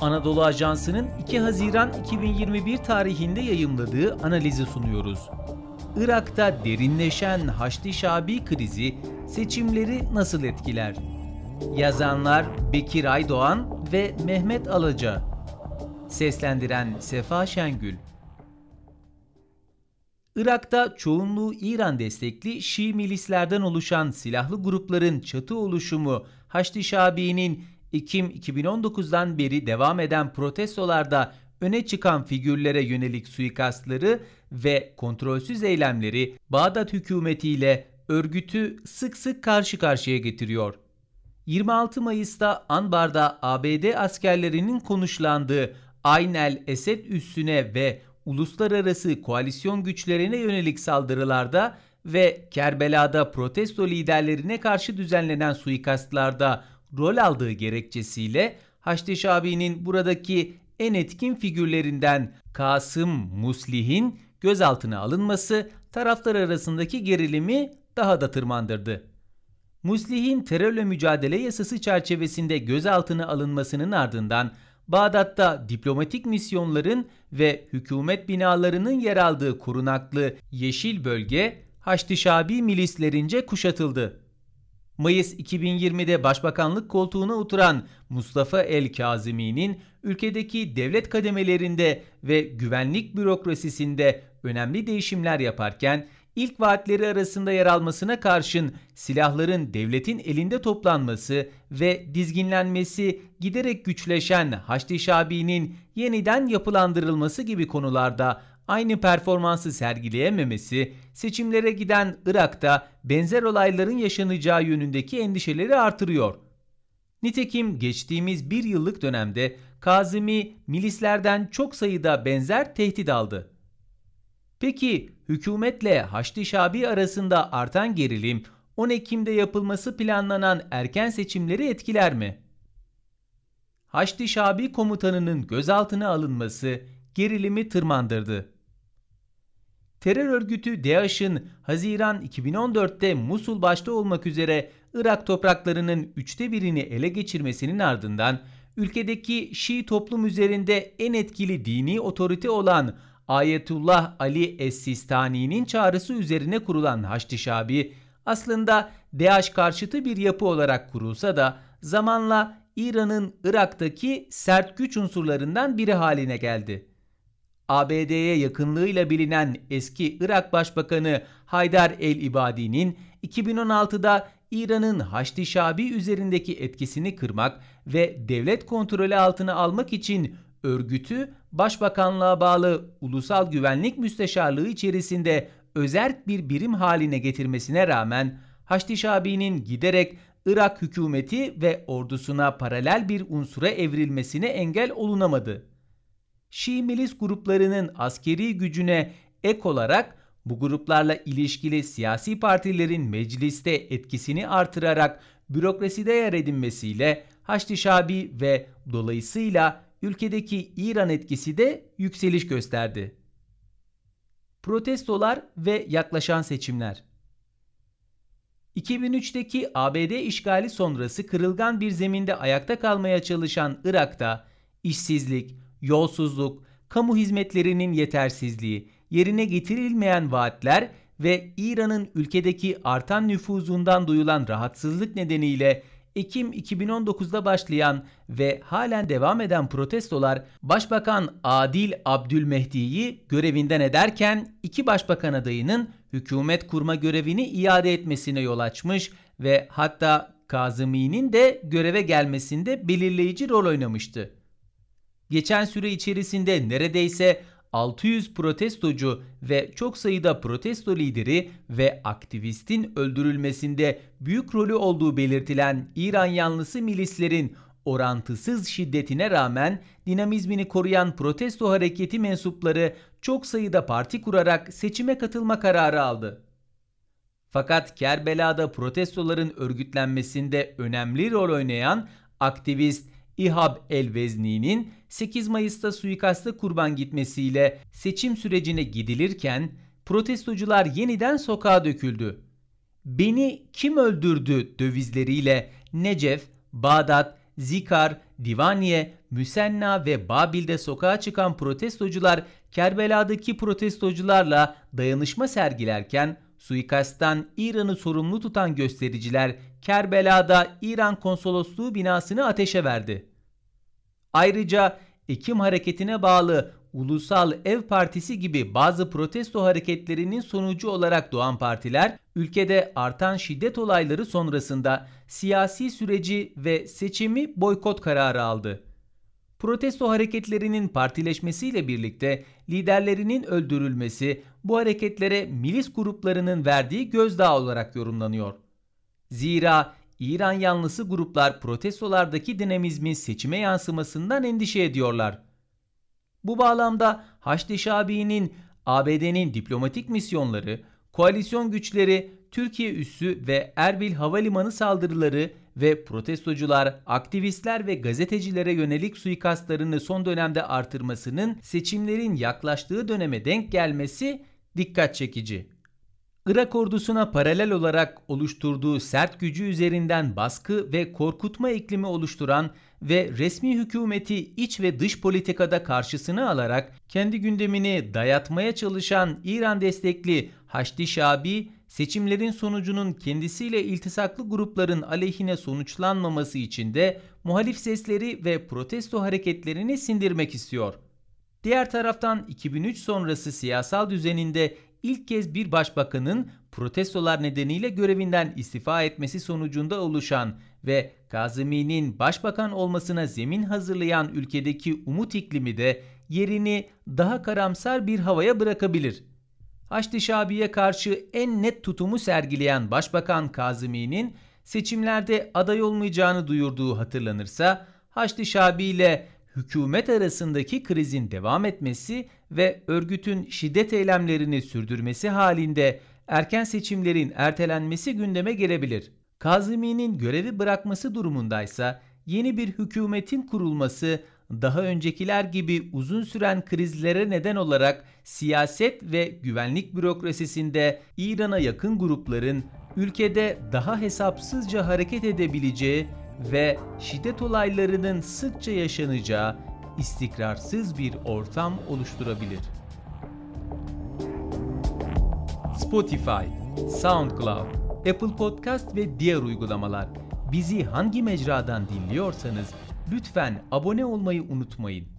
Anadolu Ajansı'nın 2 Haziran 2021 tarihinde yayımladığı analizi sunuyoruz. Irak'ta derinleşen Haçlı Şabi krizi seçimleri nasıl etkiler? Yazanlar Bekir Aydoğan ve Mehmet Alaca. Seslendiren Sefa Şengül. Irak'ta çoğunluğu İran destekli Şii milislerden oluşan silahlı grupların çatı oluşumu Haçlı Şabi'nin Ekim 2019'dan beri devam eden protestolarda öne çıkan figürlere yönelik suikastları ve kontrolsüz eylemleri Bağdat hükümetiyle örgütü sık sık karşı karşıya getiriyor. 26 Mayıs'ta Anbar'da ABD askerlerinin konuşlandığı Ayn el Esed üssüne ve uluslararası koalisyon güçlerine yönelik saldırılarda ve Kerbela'da protesto liderlerine karşı düzenlenen suikastlarda rol aldığı gerekçesiyle Haçlı Şabi'nin buradaki en etkin figürlerinden Kasım Muslih'in gözaltına alınması taraflar arasındaki gerilimi daha da tırmandırdı. Muslih'in terörle mücadele yasası çerçevesinde gözaltına alınmasının ardından Bağdat'ta diplomatik misyonların ve hükümet binalarının yer aldığı korunaklı yeşil bölge Haçlı Şabi milislerince kuşatıldı. Mayıs 2020'de başbakanlık koltuğuna oturan Mustafa El Kazimi'nin ülkedeki devlet kademelerinde ve güvenlik bürokrasisinde önemli değişimler yaparken ilk vaatleri arasında yer almasına karşın silahların devletin elinde toplanması ve dizginlenmesi giderek güçleşen Haçlı Şabi'nin yeniden yapılandırılması gibi konularda aynı performansı sergileyememesi, seçimlere giden Irak'ta benzer olayların yaşanacağı yönündeki endişeleri artırıyor. Nitekim geçtiğimiz bir yıllık dönemde Kazimi milislerden çok sayıda benzer tehdit aldı. Peki hükümetle Haçlı Şabi arasında artan gerilim 10 Ekim'de yapılması planlanan erken seçimleri etkiler mi? Haçlı Şabi komutanının gözaltına alınması gerilimi tırmandırdı. Terör örgütü DAEŞ'in Haziran 2014'te Musul başta olmak üzere Irak topraklarının üçte birini ele geçirmesinin ardından ülkedeki Şii toplum üzerinde en etkili dini otorite olan Ayetullah Ali Es-Sistani'nin çağrısı üzerine kurulan Haçlı Şabi aslında DAEŞ karşıtı bir yapı olarak kurulsa da zamanla İran'ın Irak'taki sert güç unsurlarından biri haline geldi. ABD'ye yakınlığıyla bilinen eski Irak Başbakanı Haydar el-İbadi'nin 2016'da İran'ın Haçlı Şabi üzerindeki etkisini kırmak ve devlet kontrolü altına almak için örgütü Başbakanlığa bağlı Ulusal Güvenlik Müsteşarlığı içerisinde özerk bir birim haline getirmesine rağmen Haçlı Şabi'nin giderek Irak hükümeti ve ordusuna paralel bir unsura evrilmesine engel olunamadı. Şii milis gruplarının askeri gücüne ek olarak bu gruplarla ilişkili siyasi partilerin mecliste etkisini artırarak bürokraside yer edinmesiyle Haçlı Şabi ve dolayısıyla ülkedeki İran etkisi de yükseliş gösterdi. Protestolar ve yaklaşan seçimler 2003'teki ABD işgali sonrası kırılgan bir zeminde ayakta kalmaya çalışan Irak'ta işsizlik, yolsuzluk, kamu hizmetlerinin yetersizliği, yerine getirilmeyen vaatler ve İran'ın ülkedeki artan nüfuzundan duyulan rahatsızlık nedeniyle Ekim 2019'da başlayan ve halen devam eden protestolar Başbakan Adil Abdülmehdi'yi görevinden ederken iki başbakan adayının hükümet kurma görevini iade etmesine yol açmış ve hatta Kazımi'nin de göreve gelmesinde belirleyici rol oynamıştı. Geçen süre içerisinde neredeyse 600 protestocu ve çok sayıda protesto lideri ve aktivistin öldürülmesinde büyük rolü olduğu belirtilen İran yanlısı milislerin orantısız şiddetine rağmen dinamizmini koruyan protesto hareketi mensupları çok sayıda parti kurarak seçime katılma kararı aldı. Fakat Kerbela'da protestoların örgütlenmesinde önemli rol oynayan aktivist İhab el-Vezni'nin 8 Mayıs'ta suikasta kurban gitmesiyle seçim sürecine gidilirken protestocular yeniden sokağa döküldü. Beni kim öldürdü dövizleriyle Necef, Bağdat, Zikar, Divaniye, Müsenna ve Babil'de sokağa çıkan protestocular Kerbela'daki protestocularla dayanışma sergilerken suikasttan İran'ı sorumlu tutan göstericiler Kerbela'da İran konsolosluğu binasını ateşe verdi. Ayrıca Ekim hareketine bağlı Ulusal Ev Partisi gibi bazı protesto hareketlerinin sonucu olarak doğan partiler, ülkede artan şiddet olayları sonrasında siyasi süreci ve seçimi boykot kararı aldı. Protesto hareketlerinin partileşmesiyle birlikte liderlerinin öldürülmesi bu hareketlere milis gruplarının verdiği gözdağı olarak yorumlanıyor. Zira İran yanlısı gruplar protestolardaki dinamizmin seçime yansımasından endişe ediyorlar. Bu bağlamda Haçlı Şabi'nin ABD'nin diplomatik misyonları, koalisyon güçleri, Türkiye üssü ve Erbil Havalimanı saldırıları ve protestocular, aktivistler ve gazetecilere yönelik suikastlarını son dönemde artırmasının seçimlerin yaklaştığı döneme denk gelmesi dikkat çekici. Irak ordusuna paralel olarak oluşturduğu sert gücü üzerinden baskı ve korkutma iklimi oluşturan ve resmi hükümeti iç ve dış politikada karşısına alarak kendi gündemini dayatmaya çalışan İran destekli Haçlı Şabi, seçimlerin sonucunun kendisiyle iltisaklı grupların aleyhine sonuçlanmaması için de muhalif sesleri ve protesto hareketlerini sindirmek istiyor. Diğer taraftan 2003 sonrası siyasal düzeninde ilk kez bir başbakanın protestolar nedeniyle görevinden istifa etmesi sonucunda oluşan ve Kazimi'nin başbakan olmasına zemin hazırlayan ülkedeki umut iklimi de yerini daha karamsar bir havaya bırakabilir. Haçlı Şabi'ye karşı en net tutumu sergileyen Başbakan Kazimi'nin seçimlerde aday olmayacağını duyurduğu hatırlanırsa Haçlı Şabi ile hükümet arasındaki krizin devam etmesi ve örgütün şiddet eylemlerini sürdürmesi halinde erken seçimlerin ertelenmesi gündeme gelebilir. Kazimi'nin görevi bırakması durumundaysa yeni bir hükümetin kurulması daha öncekiler gibi uzun süren krizlere neden olarak siyaset ve güvenlik bürokrasisinde İran'a yakın grupların ülkede daha hesapsızca hareket edebileceği ve şiddet olaylarının sıkça yaşanacağı istikrarsız bir ortam oluşturabilir. Spotify, SoundCloud, Apple Podcast ve diğer uygulamalar. Bizi hangi mecradan dinliyorsanız lütfen abone olmayı unutmayın.